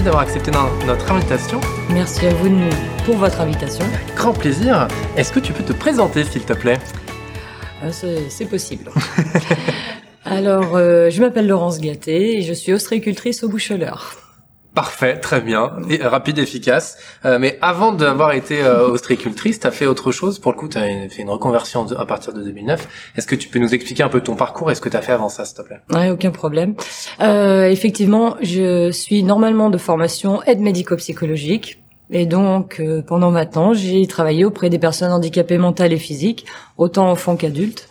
merci d'avoir accepté notre invitation. Merci à vous pour votre invitation. grand plaisir. Est-ce que tu peux te présenter s'il te plaît? Euh, C'est possible. Alors, euh, je m'appelle Laurence Gatté et je suis ostréicultrice au Boucheleur. Parfait, très bien, et, rapide, efficace. Euh, mais avant d'avoir été euh, ostréicultrice, tu as fait autre chose. Pour le coup, tu as fait une reconversion à partir de 2009. Est-ce que tu peux nous expliquer un peu ton parcours et ce que tu as fait avant ça, s'il te plaît? Ouais, aucun problème. Euh, effectivement, je suis normalement de formation aide médico-psychologique. Et donc, euh, pendant maintenant, j'ai travaillé auprès des personnes handicapées mentales et physiques, autant enfants qu'adultes.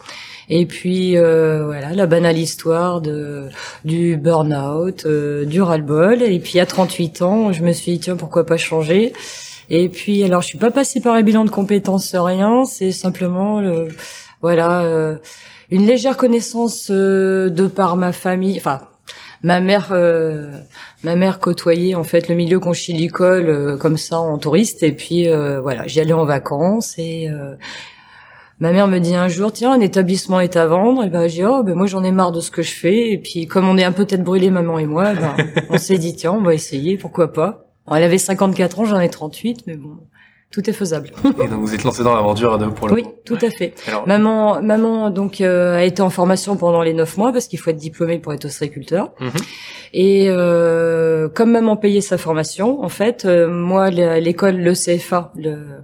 Et puis euh, voilà, la banale histoire de du burn-out, euh, du ras-le-bol. Et puis à 38 ans, je me suis dit tiens pourquoi pas changer? Et puis alors je suis pas passée par un bilan de compétences rien, c'est simplement le, voilà euh, une légère connaissance euh, de par ma famille, enfin ma mère euh, ma mère côtoyait en fait le milieu conchilicole euh, comme ça en touriste et puis voilà j'y allais en vacances et Ma mère me dit un jour, tiens, un établissement est à vendre. Et ben, j'ai oh, ben moi j'en ai marre de ce que je fais. Et puis comme on est un peu tête brûlée, maman et moi, ben, on s'est dit, tiens, on va essayer, pourquoi pas. elle avait 54 ans, j'en ai 38, mais bon, tout est faisable. Et donc vous êtes lancé dans l'aventure pour le Oui, tout à fait. Maman, maman donc euh, a été en formation pendant les neuf mois parce qu'il faut être diplômé pour être ostréiculteur. Mhm. Et euh, comme maman payait sa formation, en fait, euh, moi l'école, le CFA, le,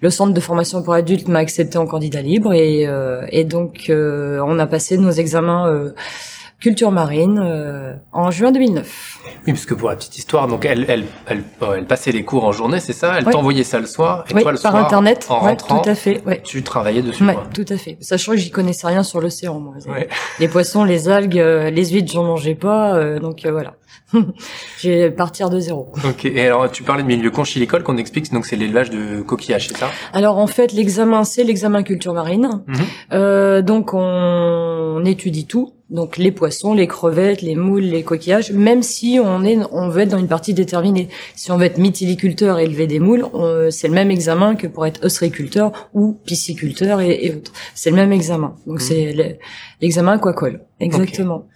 le centre de formation pour adultes m'a accepté en candidat libre et, euh, et donc on a passé nos examens culture marine euh, en juin 2009. Oui, parce que pour la petite histoire, donc elle, elle, elle, elle passait les cours en journée, c'est ça? Elle t'envoyait ça le soir et toi le par internet, en rentrant, tout à fait. Ouais. Tu travaillais dessus. Ouais, tout à fait. Sachant que j'y connaissais rien sur l'océan, moi. Les poissons, les algues, euh, les huîtres, j'en mangeais pas, euh, donc voilà. J'ai partir de zéro. Ok. Et alors, tu parlais de milieu conchilicole qu'on explique, donc c'est l'élevage de coquillages, c'est ça? Alors en fait, l'examen, c'est l'examen culture marine. Mhm. euh, donc on, on étudie tout donc les poissons, les crevettes, les moules, les coquillages, même si on est, on veut être dans une partie déterminée. Si on veut être mytiliculteur et élever des moules, c'est le même examen que pour être ostréiculteur ou pisciculteur et, autres. C'est le même examen. Donc mmh. c'est l'examen aquacole, exactement.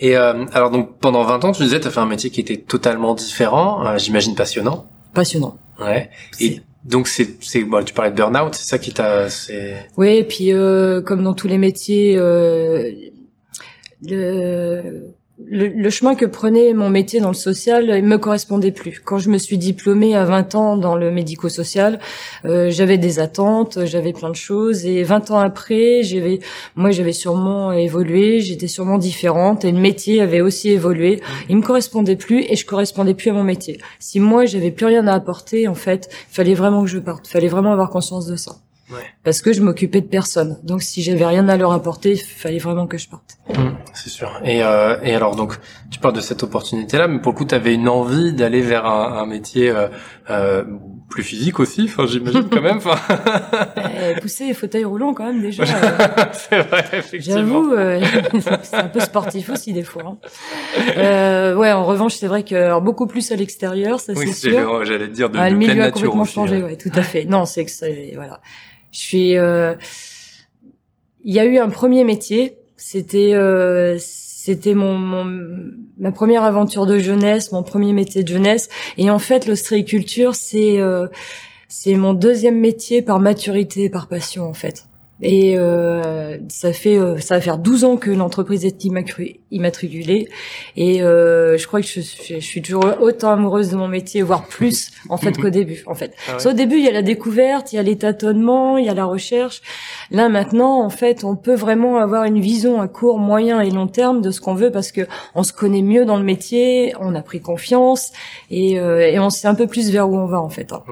Et euh, alors donc pendant 20 ans, tu disais, tu as fait un métier qui était totalement différent, euh, j'imagine passionnant. Passionnant. Ouais. Et donc c'est c'est bon, tu parlais de burn-out, c'est ça qui t'a Oui, et puis euh, comme dans tous les métiers euh, le, le, chemin que prenait mon métier dans le social il me correspondait plus. Quand je me suis diplômée à 20 ans dans le médico-social, euh, j'avais des attentes, j'avais plein de choses et 20 ans après, j'avais moi j'avais sûrement évolué, j'étais sûrement différente et le métier avait aussi évolué. Il me correspondait plus et je correspondais plus à mon métier. Si moi j'avais plus rien à apporter en fait, il fallait vraiment que je parte, il fallait vraiment avoir conscience de ça. Parce que je m'occupais de personne. Donc si j'avais rien à leur apporter, il fallait vraiment que je parte. Mmh, c'est sûr. Et, euh, et alors donc tu parles de cette opportunité-là, mais pour le coup, tu avais une envie d'aller vers un, un métier euh, euh, plus physique aussi. Enfin, j'imagine quand même. Eh, pousser les fauteuils roulants quand même déjà. c'est vrai, effectivement. J'avoue, euh, c'est un peu sportif aussi des fois. Hein. Euh, ouais, en revanche, c'est vrai que alors, beaucoup plus à l'extérieur, ça oui, c'est sûr. J'allais te dire de, ah, de le milieu a complètement changé, ouais, tout à fait. Non, c'est que c'est voilà. Je suis. Euh, il y a eu un premier métier. C'était euh, c'était mon, mon, ma première aventure de jeunesse, mon premier métier de jeunesse. Et en fait, l'ostréiculture, c'est euh, c'est mon deuxième métier par maturité, par passion en fait. Et euh, ça fait euh, ça va faire 12 ans que l'entreprise est immatriculée et euh, je crois que je, je, suis toujours autant amoureuse de mon métier voire plus en fait qu'au début en fait. Ah au début il y a la découverte, il y a les tâtonnements, il y a la recherche. Là maintenant en fait on peut vraiment avoir une vision à court, moyen et long terme de ce qu'on veut parce que on se connaît mieux dans le métier, on a pris confiance et, euh, et on sait un peu plus vers où on va en fait. Hein.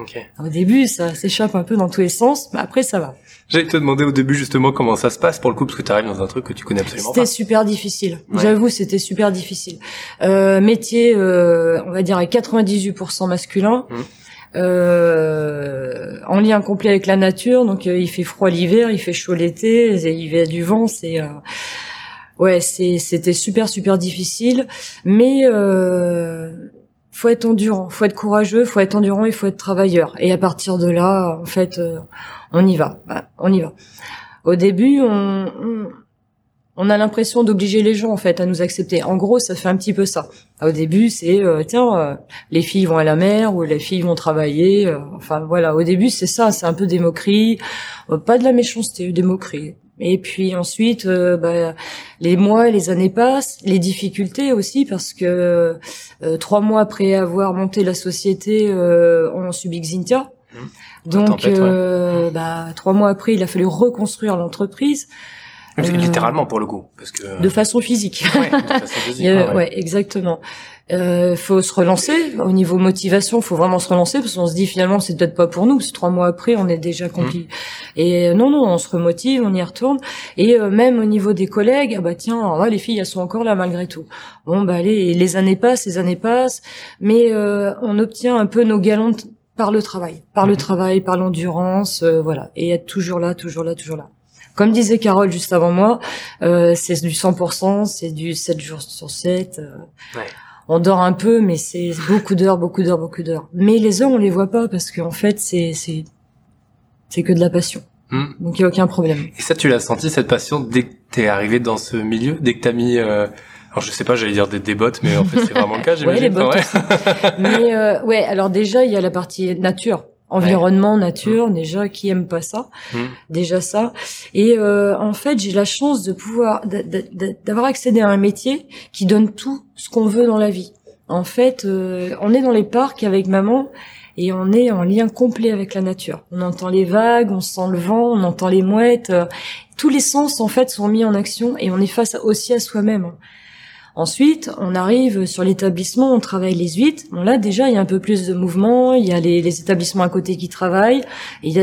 Au début ça s'échappe un peu dans tous les sens, mais après ça va. J'allais te demander au début justement comment ça se passe pour le coup parce que tu arrives dans un truc que tu connais absolument pas. C'était super difficile. J'avoue, c'était super difficile. Euh, métier, euh, on va dire à 98% masculin. Mmh. Euh, en lien complet avec la nature, donc euh, il fait froid l'hiver, il fait chaud l'été, il y a du vent, c'est euh, ouais, c'est c'était super super difficile, mais euh, faut être endurant, faut être courageux, faut être endurant, il faut être travailleur. Et à partir de là, en fait, on y va, bah, on y va. Au début, on, on a l'impression d'obliger les gens en fait à nous accepter. En gros, ça fait un petit peu ça. Au début, c'est euh, tiens, euh, les filles vont à la mer ou les filles vont travailler. Euh, enfin voilà, au début c'est ça, c'est un peu des moqueries, pas de la méchanceté, des moqueries. Et puis ensuite, bah, les mois les années passent, les difficultés aussi parce que trois mois après avoir monté la société, on subit Xintia. Donc, bah, trois mois après, il a fallu reconstruire l'entreprise. Euh, littéralement pour le coup, parce que de façon physique. Ouais, de façon physique, ouais. exactement. Euh, faut se relancer au niveau motivation. Faut vraiment se relancer parce qu'on se dit finalement c'est peut-être pas pour nous. Parce que trois mois après on est déjà accompli. Mmh. Et euh, non non, on se remotive, on y retourne. Et euh, même au niveau des collègues, ah bah tiens, les filles elles sont encore là malgré tout. Bon bah allez, les années passent, les années passent, mais euh, on obtient un peu nos galons par le travail, par le mmh. travail, par l'endurance, voilà, et être toujours là, toujours là, toujours là. Comme disait Carole juste avant moi, euh, c'est du 100%, c'est du 7 jours sur 7. Euh, ouais. On dort un peu, mais c'est beaucoup d'heures, beaucoup d'heures, beaucoup d'heures. Mais les heures, on les voit pas parce qu'en fait, c'est c'est c'est que de la passion. Hmm. Donc il y a aucun problème. Et ça, tu l'as senti cette passion dès que t'es arrivé dans ce milieu, dès que t'as mis euh... Alors je sais pas, j'allais dire des, des bottes, mais en fait c'est vraiment le cas, j'imagine. ouais, les bottes. Ouais. mais euh, ouais, alors déjà il y a la partie nature environnement, nature, déjà qui aime pas ça, mmh. déjà ça. Et euh, en fait, j'ai la chance de pouvoir d'avoir accédé à un métier qui donne tout ce qu'on veut dans la vie. En fait, euh, on est dans les parcs avec maman et on est en lien complet avec la nature. On entend les vagues, on sent le vent, on entend les mouettes. Tous les sens en fait sont mis en action et on est face aussi à soi-même. Ensuite, on arrive sur l'établissement, on travaille les huit. Bon là déjà, il y a un peu plus de mouvement, il y a les, établissements à côté qui travaillent. Et,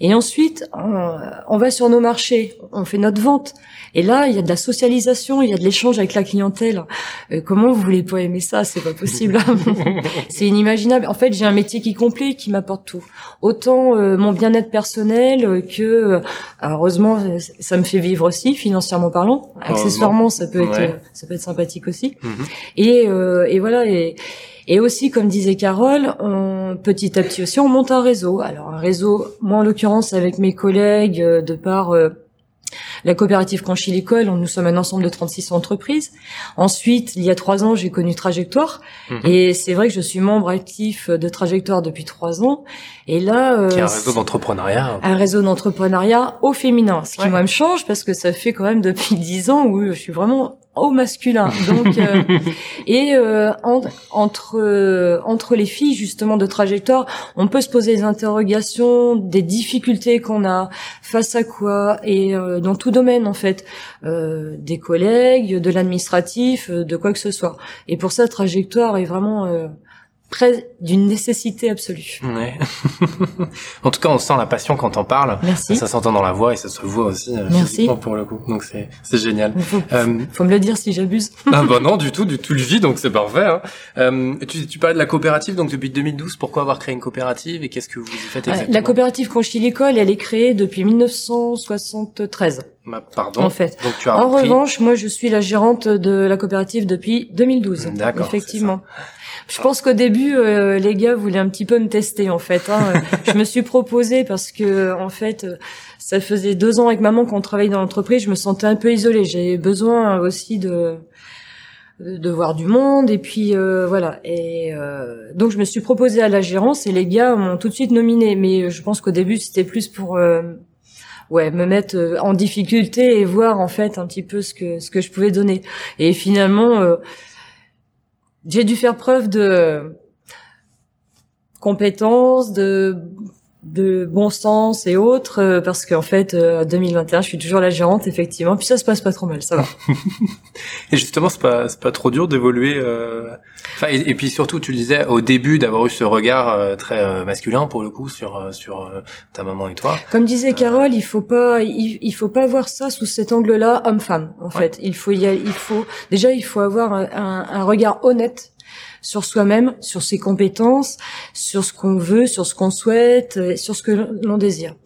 et ensuite, on, on, va sur nos marchés, on fait notre vente. Et là, il y a de la socialisation, il y a de l'échange avec la clientèle. Euh, comment vous voulez pas aimer ça? C'est pas possible. c'est inimaginable. En fait, j'ai un métier qui est complet, qui m'apporte tout. Autant euh, mon bien-être personnel que, euh, heureusement, ça me fait vivre aussi, financièrement parlant. Accessoirement, ça peut être, ça peut être sympathique aussi. Mhm. Et, et voilà. Et, et aussi, comme disait Carole, on, petit à petit aussi, on monte un réseau. Alors un réseau, moi en l'occurrence avec mes collègues, de par la coopérative Conchilicole, nous sommes un ensemble de 36 entreprises. Ensuite, il y a trois ans, j'ai connu Trajectoire. Mhm. Et c'est vrai que je suis membre actif de Trajectoire depuis trois ans. Et là... Euh, un réseau d'entrepreneuriat. Un réseau d'entrepreneuriat au féminin. Ce qui, moi, me change parce que ça fait quand même depuis dix ans où je suis vraiment au masculin. Donc euh, et euh, entre euh, entre les filles justement de trajectoire, on peut se poser des interrogations, des difficultés qu'on a face à quoi et dans tout domaine en fait, des collègues, de l'administratif, de quoi que ce soit. Et pour ça, trajectoire est vraiment près d'une nécessité absolue. Ouais. en tout cas, on sent la passion quand on parle. Merci. Ça s'entend dans la voix et ça se voit aussi euh, Merci. pour le coup. Donc c'est c'est génial. Faut, euh, faut me le dire si j'abuse. ah bah non du tout, du tout le vis donc c'est parfait. Hein. Euh, tu tu parlais de la coopérative donc depuis 2012. Pourquoi avoir créé une coopérative et qu'est-ce que vous faites exactement La coopérative Conchilicole, elle est créée depuis 1973. Bah, pardon? En fait. Donc, tu as en revanche, moi je suis la gérante de la coopérative depuis 2012. D'accord. Effectivement. Je pense qu'au début, euh, les gars voulaient un petit peu me tester en fait. Hein. je me suis proposée parce que en fait, ça faisait deux ans avec maman qu'on travaillait dans l'entreprise. Je me sentais un peu isolée. J'ai besoin aussi de de voir du monde et puis euh, voilà et euh, donc je me suis proposée à la gérance et les gars m'ont tout de suite nominée mais je pense qu'au début c'était plus pour ouais me mettre en difficulté et voir en fait un petit peu ce que ce que je pouvais donner et finalement j'ai dû faire preuve de compétences, de de bon sens et autres euh, parce qu'en fait euh, 2021 je suis toujours la gérante effectivement. Puis ça se passe pas trop mal ça va. Et justement c'est pas c'est pas trop dur d'évoluer euh... enfin et, puis surtout tu le disais au début d'avoir eu ce regard euh, très euh, masculin pour le coup sur sur ta maman et toi. Comme disait Carole il faut pas il, il faut pas voir ça sous cet angle là homme femme en fait. Il faut y il faut déjà il faut avoir un, un, un regard honnête sur soi-même, sur ses compétences, sur ce qu'on veut, sur ce qu'on souhaite, sur ce que l'on désire.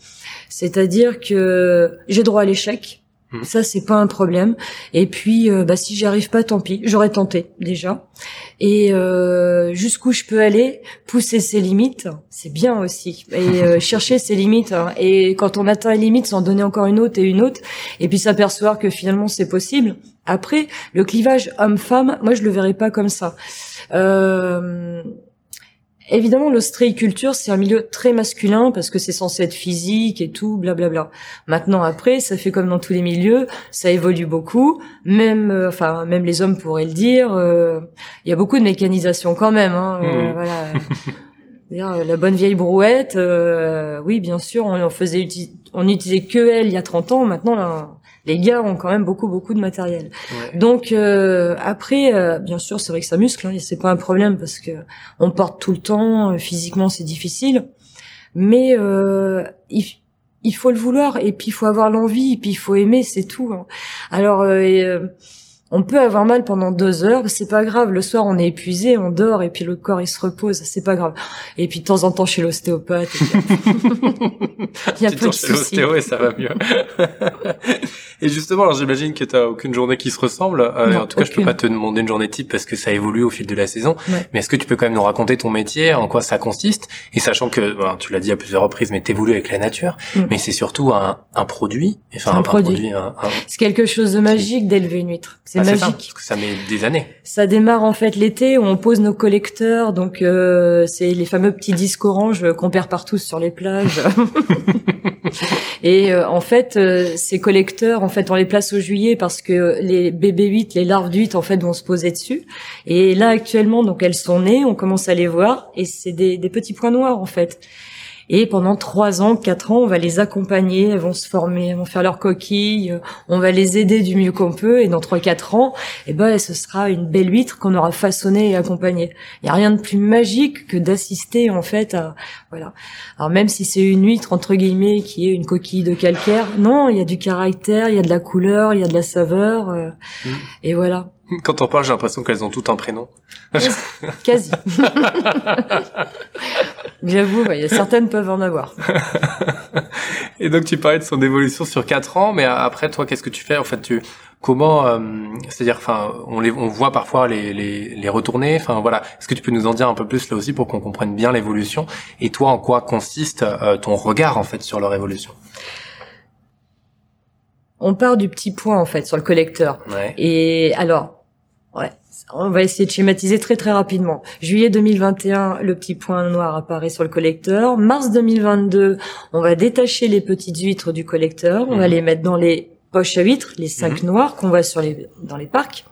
C'est-à-dire que j'ai droit à l'échec. Mmh. Ça, c'est pas un problème. Et puis, euh, bah, si j'y arrive pas, tant pis. J'aurais tenté déjà. Et euh, jusqu'où je peux aller, pousser ses limites, c'est bien aussi. Et euh, chercher ses limites. Hein. Et quand on atteint les limites, s'en donner encore une autre et une autre. Et puis s'apercevoir que finalement, c'est possible. Après, le clivage homme-femme, moi, je le verrais pas comme ça. Euh, Évidemment, l'ostréiculture, c'est un milieu très masculin parce que c'est censé être physique et tout, blablabla. Maintenant, après, ça fait comme dans tous les milieux, ça évolue beaucoup. Même, euh, enfin, même les hommes pourraient le dire. euh, Il y a beaucoup de mécanisation quand même. Hein, euh, Mhm. voilà. La bonne vieille brouette, euh, oui, bien sûr, on, on faisait, uti- on utilisait que elle il y a 30 ans. Maintenant, là, les gars ont quand même beaucoup, beaucoup de matériel. Ouais. Donc euh, après, euh, bien sûr, c'est vrai que ça muscle, hein, c'est pas un problème parce que on porte tout le temps. euh, physiquement, c'est difficile, mais euh, il, il faut le vouloir et puis il faut avoir l'envie et puis il faut aimer, c'est tout. hein. Alors euh, euh, on peut avoir mal pendant deux heures, c'est pas grave. Le soir, on est épuisé, on dort et puis le corps il se repose, c'est pas grave. Et puis de temps en temps chez l'ostéopathe, il y a de chez l'ostéo et ça va mieux. et justement, alors j'imagine que t'as aucune journée qui se ressemble. Euh, Non, en tout cas, je peux aucune. pas te demander une journée type parce que ça évolue au fil de la saison. Ouais. Mais est-ce que tu peux quand même nous raconter ton métier, en quoi ça consiste? Et sachant que, bon, tu l'as dit à plusieurs reprises, mais t'évolues avec la nature. Mm. Mais c'est surtout un, un produit. Enfin, Un un, produit. un- C'est quelque chose de magique d'élever une huître. C'est Ah, magique. ça, parce que ça met des années. Ça démarre en fait l'été où on pose nos collecteurs, donc euh, c'est les fameux petits disques oranges qu'on perd partout sur les plages. Et euh, en fait, euh, ces collecteurs, en fait, on les place au juillet parce que les bébés huîtres, les larves d'huîtres, en fait, vont se poser dessus. Et là, actuellement, donc elles sont nées, on commence à les voir, et c'est des, des petits points noirs, en fait. Et pendant trois ans, quatre ans, on va les accompagner, elles vont se former, elles vont faire leurs coquilles, euh, on va les aider du mieux qu'on peut, et dans trois, quatre ans, eh ben, ce sera une belle huître qu'on aura façonnée et accompagnée. Il n'y a rien de plus magique que d'assister, en fait, à, voilà. Alors, même si c'est une huître, entre guillemets, qui est une coquille de calcaire, non, il y a du caractère, il y a de la couleur, il y a de la saveur, euh, Mm. et voilà. Quand on parle, j'ai l'impression qu'elles ont tout un prénom. Quasi. J'avoue, ouais, certaines peuvent en avoir. Et donc tu parlais de son évolution sur quatre ans, mais après toi, qu'est-ce que tu fais? En fait, tu comment euh, C'est-à-dire, enfin, on les, on voit parfois les les, les retourner. Enfin voilà, est-ce que tu peux nous en dire un peu plus là aussi pour qu'on comprenne bien l'évolution? Et toi, en quoi consiste euh, ton regard en fait sur leur évolution? On part du petit point, en fait, sur le collecteur. Ouais. Et alors, ouais, on va essayer de schématiser très très rapidement. Juillet 2021, le petit point noir apparaît sur le collecteur. Mars 2022, on va détacher les petites huîtres du collecteur. On va Mhm. les mettre dans les poches à huîtres, les cinq noirs qu'on voit sur les, dans les parcs.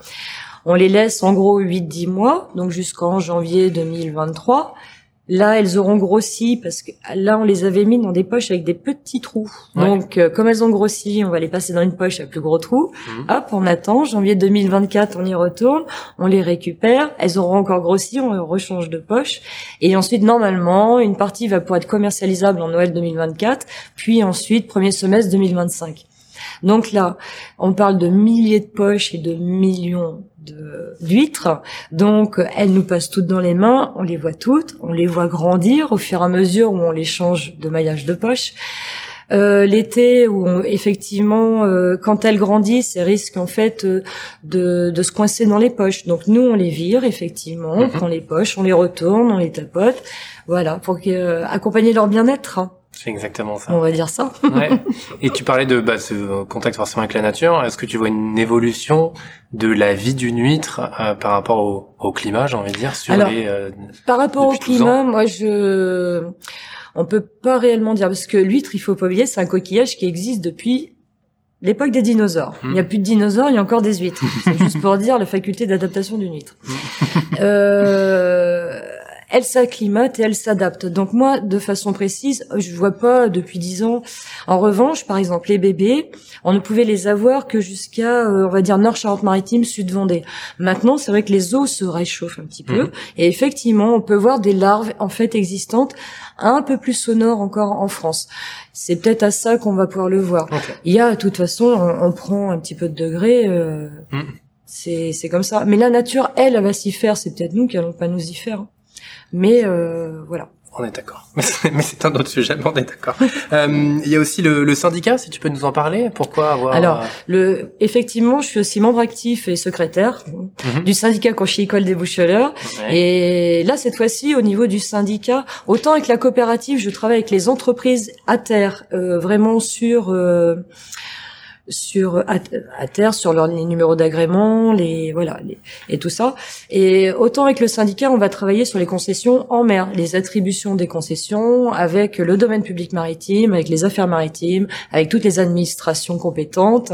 On les laisse en gros 8-10 mois, donc jusqu'en janvier 2023. Là, elles auront grossi parce que là, on les avait mis dans des poches avec des petits trous. Ouais. Donc, euh, comme elles ont grossi, on va les passer dans une poche à plus gros trous. Mhm. Hop, on attend. Janvier 2024, on y retourne. On les récupère. Elles auront encore grossi. On rechange de poche. Et ensuite, normalement, une partie va pouvoir être commercialisable en Noël 2024. Puis ensuite, premier semestre 2025. Donc là, on parle de milliers de poches et de millions d'huîtres. Donc, elles nous passent toutes dans les mains. On les voit toutes. On les voit grandir au fur et à mesure où on les change de maillage de poche. Euh, L'été, où on- effectivement, euh, quand elles grandissent, elles risquent en fait euh, de, de se coincer dans les poches. Donc nous, on les vire effectivement, on Mhm. prend les poches, on les retourne, on les tapote, voilà, pour euh, accompagner leur bien-être. C'est exactement ça. On va dire ça. Ouais. Et tu parlais de bah, ce contact forcément avec la nature. Est-ce que tu vois une évolution de la vie d'une huître euh, par rapport au, au climat, j'ai envie de dire, sur Alors, les euh, Par rapport au Depuis 12 ans. climat, moi je, on peut pas réellement dire parce que l'huître, il faut pas oublier, c'est un coquillage qui existe depuis l'époque des dinosaures. Hmm. Il n'y a plus de dinosaures, il y a encore des huîtres. c'est juste pour dire la faculté d'adaptation d'une huître. euh, elle s'acclimate et elle s'adapte. Donc moi, de façon précise, je vois pas depuis dix ans. En revanche, par exemple, les bébés, on ne pouvait les avoir que jusqu'à, euh, on va dire, Nord Charente-Maritime, Sud Vendée. Maintenant, c'est vrai que les eaux se réchauffent un petit peu. Mhm. Et effectivement, on peut voir des larves, en fait, existantes, un peu plus sonores encore en France. C'est peut-être à ça qu'on va pouvoir le voir. Il y a, de toute façon, on, on prend un petit peu de degré, euh, Mhm. c'est, c'est comme ça. Mais la nature, elle, elle va s'y faire. C'est peut-être nous qui allons pas nous y faire. Mais euh, voilà. On est d'accord. Mais c'est un autre sujet, mais on est d'accord. Euh, il y a aussi le, le, syndicat, si tu peux nous en parler. Pourquoi avoir... Alors, le, effectivement, je suis aussi membre actif et secrétaire mhm. du syndicat École des Boucheleurs. Et là, cette fois-ci, au niveau du syndicat, autant avec la coopérative, je travaille avec les entreprises à terre, euh, vraiment sur... Euh, sur à, terre sur leur les numéros d'agrément, les voilà les, et tout ça. Et autant avec le syndicat, on va travailler sur les concessions en mer, les attributions des concessions avec le domaine public maritime, avec les affaires maritimes, avec toutes les administrations compétentes.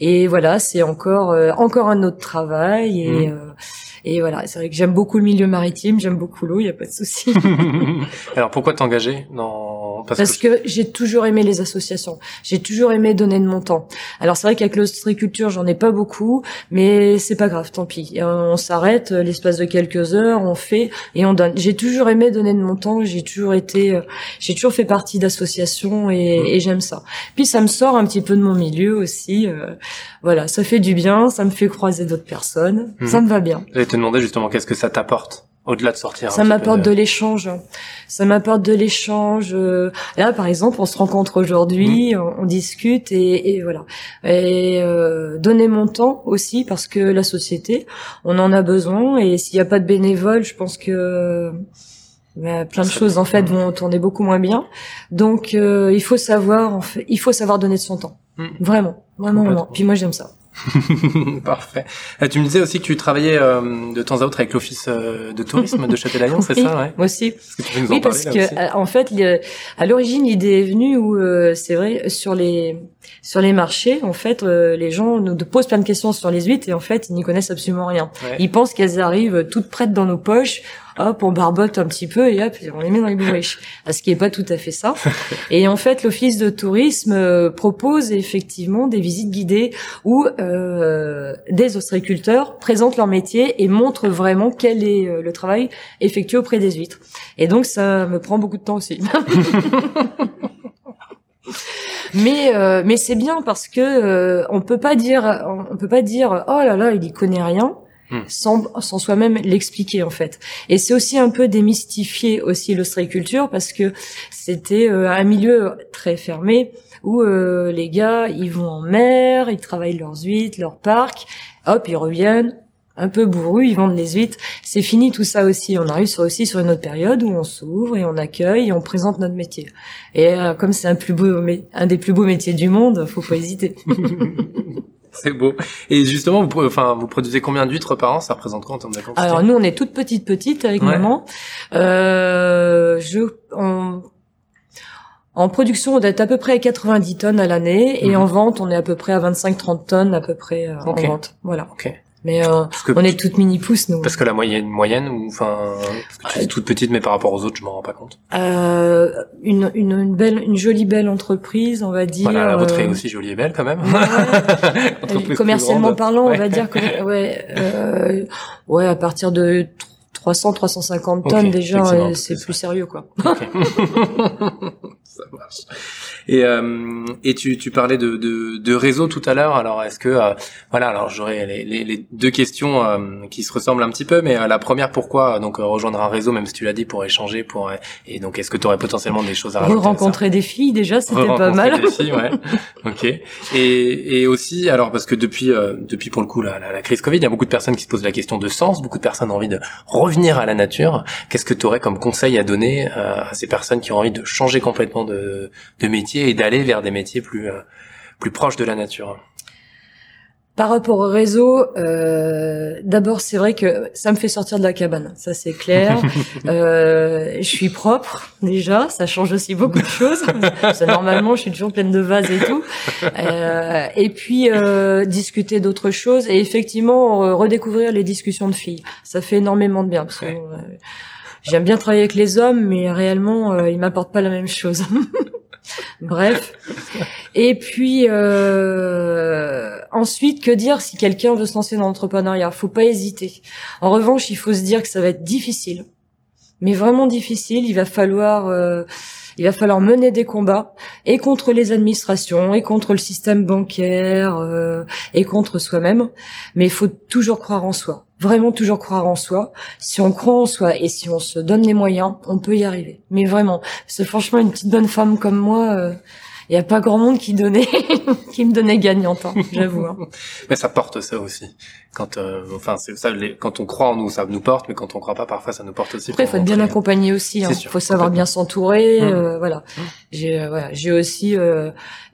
Et voilà, c'est encore euh, encore un autre travail et mmh. euh, et voilà, c'est vrai que j'aime beaucoup le milieu maritime, j'aime beaucoup l'eau, il y a pas de souci. Alors pourquoi t'engager dans parce, que, j'ai toujours aimé les associations. J'ai toujours aimé donner de mon temps. Alors c'est vrai qu'avec l'ostréiculture, j'en ai pas beaucoup, mais c'est pas grave, tant pis. On s'arrête euh, l'espace de quelques heures, on fait et on donne. J'ai toujours aimé donner de mon temps. J'ai toujours été, euh, j'ai toujours fait partie d'associations et, mmh. et j'aime ça. Puis ça me sort un petit peu de mon milieu aussi. Euh, voilà, ça fait du bien, ça me fait croiser d'autres personnes, mmh. ça me va bien. J'allais te demander justement qu'est-ce que ça t'apporte? Au-delà de sortir. Ça m'apporte de, l'échange. Ça m'apporte de l'échange. Euh, là, par exemple, on se rencontre aujourd'hui, mmh. on, discute et, et, voilà. Et euh, donner mon temps aussi parce que la société, on en a besoin. Et s'il n'y a pas de bénévoles, je pense que bah, plein de choses en fait vont tourner beaucoup moins bien. Donc, euh, il faut savoir, en fait, il faut savoir donner de son temps. Mmh. Vraiment, vraiment, vraiment. Puis moi, j'aime ça. Parfait. Euh, tu me disais aussi que tu travaillais euh, de temps à autre avec l'office euh, de tourisme de Châtelaillon, c'est ça ouais? Moi aussi. oui, parce que en fait, à l'origine, l'idée est venue où c'est vrai sur les sur les marchés, en fait, les gens nous posent plein de questions sur les huîtres et en fait, ils n'y connaissent absolument rien. Ils pensent qu'elles arrivent toutes prêtes dans nos poches hop, on barbote un petit peu et hop, on les met dans les bourriches. Ce qui est pas tout à fait ça. Et en fait, l'office de tourisme euh, propose effectivement des visites guidées où euh, des ostréiculteurs présentent leur métier et montrent vraiment quel est euh, le travail effectué auprès des huîtres. Et donc, ça me prend beaucoup de temps aussi. mais euh, mais c'est bien parce que on peut pas dire on peut pas dire oh là là il y connaît rien Hmm. sans, sans soi-même l'expliquer en fait. Et c'est aussi un peu démystifier aussi l'ostréiculture parce que c'était euh, un milieu très fermé où euh, les gars ils vont en mer, ils travaillent leurs huîtres, leurs parcs, hop ils reviennent un peu bourrus, ils vendent les huîtres. C'est fini tout ça aussi. On arrive sur, aussi sur une autre période où on s'ouvre et on accueille et on présente notre métier. Et euh, comme c'est un plus beau, un des plus beaux métiers du monde, faut pas hésiter. C'est beau. Et justement, vous, enfin, vous produisez combien d'huîtres par an? Ça représente quoi en termes de quantité? Alors nous, on est toute petite petite avec maman. Euh, je, en, en production, on est à peu près à 90 tonnes à l'année, et mhm. en vente, on est à peu près à 25-30 tonnes à peu près euh, en vente. Voilà. Ok. Mais euh, on est toute mini pousse nous. Parce que la moyenne moyenne ou enfin tu es toute petite mais par rapport aux autres je m'en rends pas compte. Euh, une, une, une belle une jolie belle entreprise on va dire. Voilà la vôtre est euh, aussi jolie et belle quand même. Ouais. commercialement parlant on va dire que ouais euh, ouais à partir de 300 350 tonnes déjà c'est plus sérieux quoi. Ça marche. Et, euh, et tu, tu parlais de, de, de réseau tout à l'heure. Alors est-ce que euh, voilà alors j'aurais les, les, les, deux questions euh, qui se ressemblent un petit peu, mais la première pourquoi donc rejoindre un réseau même si tu l'as dit pour échanger pour et donc est-ce que tu aurais potentiellement des choses à rajouter rencontrer des filles déjà c'était pas mal. Des filles, ouais. ok. Et, et aussi alors parce que depuis depuis pour le coup la, la, crise Covid, il y a beaucoup de personnes qui se posent la question de sens, beaucoup de personnes ont envie de revenir à la nature. Qu'est-ce que tu aurais comme conseil à donner à ces personnes qui ont envie de changer complètement de, de métier? Et d'aller vers des métiers plus euh, plus proches de la nature. Par rapport au réseau, euh, d'abord c'est vrai que ça me fait sortir de la cabane, ça c'est clair. euh, je suis propre déjà, ça change aussi beaucoup de choses. normalement je suis toujours pleine de vases et tout. Euh, et puis euh, discuter d'autres choses et effectivement redécouvrir les discussions de filles, ça fait énormément de bien. Parce que, J'aime bien travailler avec les hommes, mais réellement ils m'apportent pas la même chose. Bref. Et puis euh, ensuite, que dire si quelqu'un veut se lancer dans l'entrepreneuriat? Faut pas hésiter. En revanche, il faut se dire que ça va être difficile, mais vraiment difficile. Il va falloir euh, il va falloir mener des combats et contre les administrations et contre le système bancaire euh, et contre soi-même. Mais il faut toujours croire en soi. Vraiment toujours croire en soi. Si on croit en soi et si on se donne les moyens, on peut y arriver. Mais vraiment, c'est franchement une petite bonne femme comme moi. Euh, il n'y a pas grand monde qui donnait, qui me donnait gagnante, hein, j'avoue. Hein. Mais ça porte ça aussi. Quand, euh, enfin, c'est ça. Les, quand on croit en nous, ça nous porte, mais quand on croit pas, parfois, ça nous porte aussi. Après, il faut être bien accompagné aussi. Il hein. faut savoir bien s'entourer. Mmh. Euh, voilà. Mmh. J'ai, euh, voilà, j'ai aussi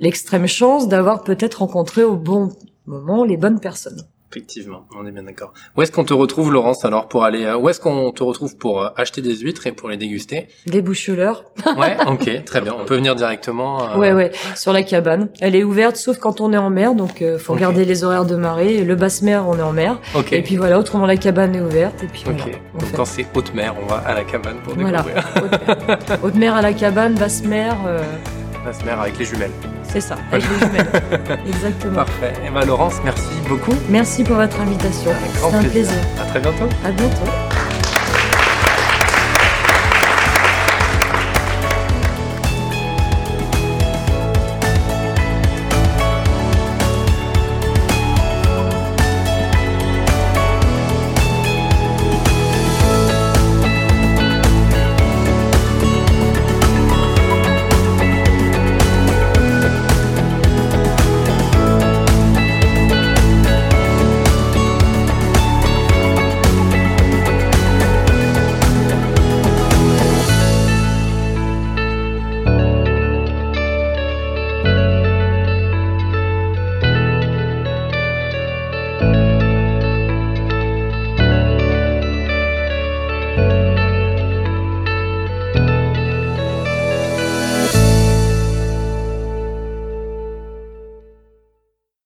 l'extrême chance d'avoir peut-être rencontré au bon moment les bonnes personnes. Effectivement, on est bien d'accord. Où est-ce qu'on te retrouve, Laurence, alors pour aller euh, Où est-ce qu'on te retrouve pour euh, acheter des huîtres et pour les déguster? Des boucheleurs. ouais, ok, très bien. On peut venir directement. Euh... Ouais, ouais, sur la cabane. Elle est ouverte, sauf quand on est en mer, donc euh, faut regarder les horaires de marée. Le basse mer, on est en mer. Ok. Et puis voilà, autrement la cabane est ouverte. Et puis Ok. donc quand c'est haute mer, on va à la cabane pour découvrir. Voilà. haute mer à la cabane, basse mer. Basse mer avec les jumelles. C'est ça, avec les jumelles. Exactement. Parfait. Et eh ben, Laurence, merci beaucoup. Merci pour votre invitation. C'est un plaisir. À très bientôt. À bientôt.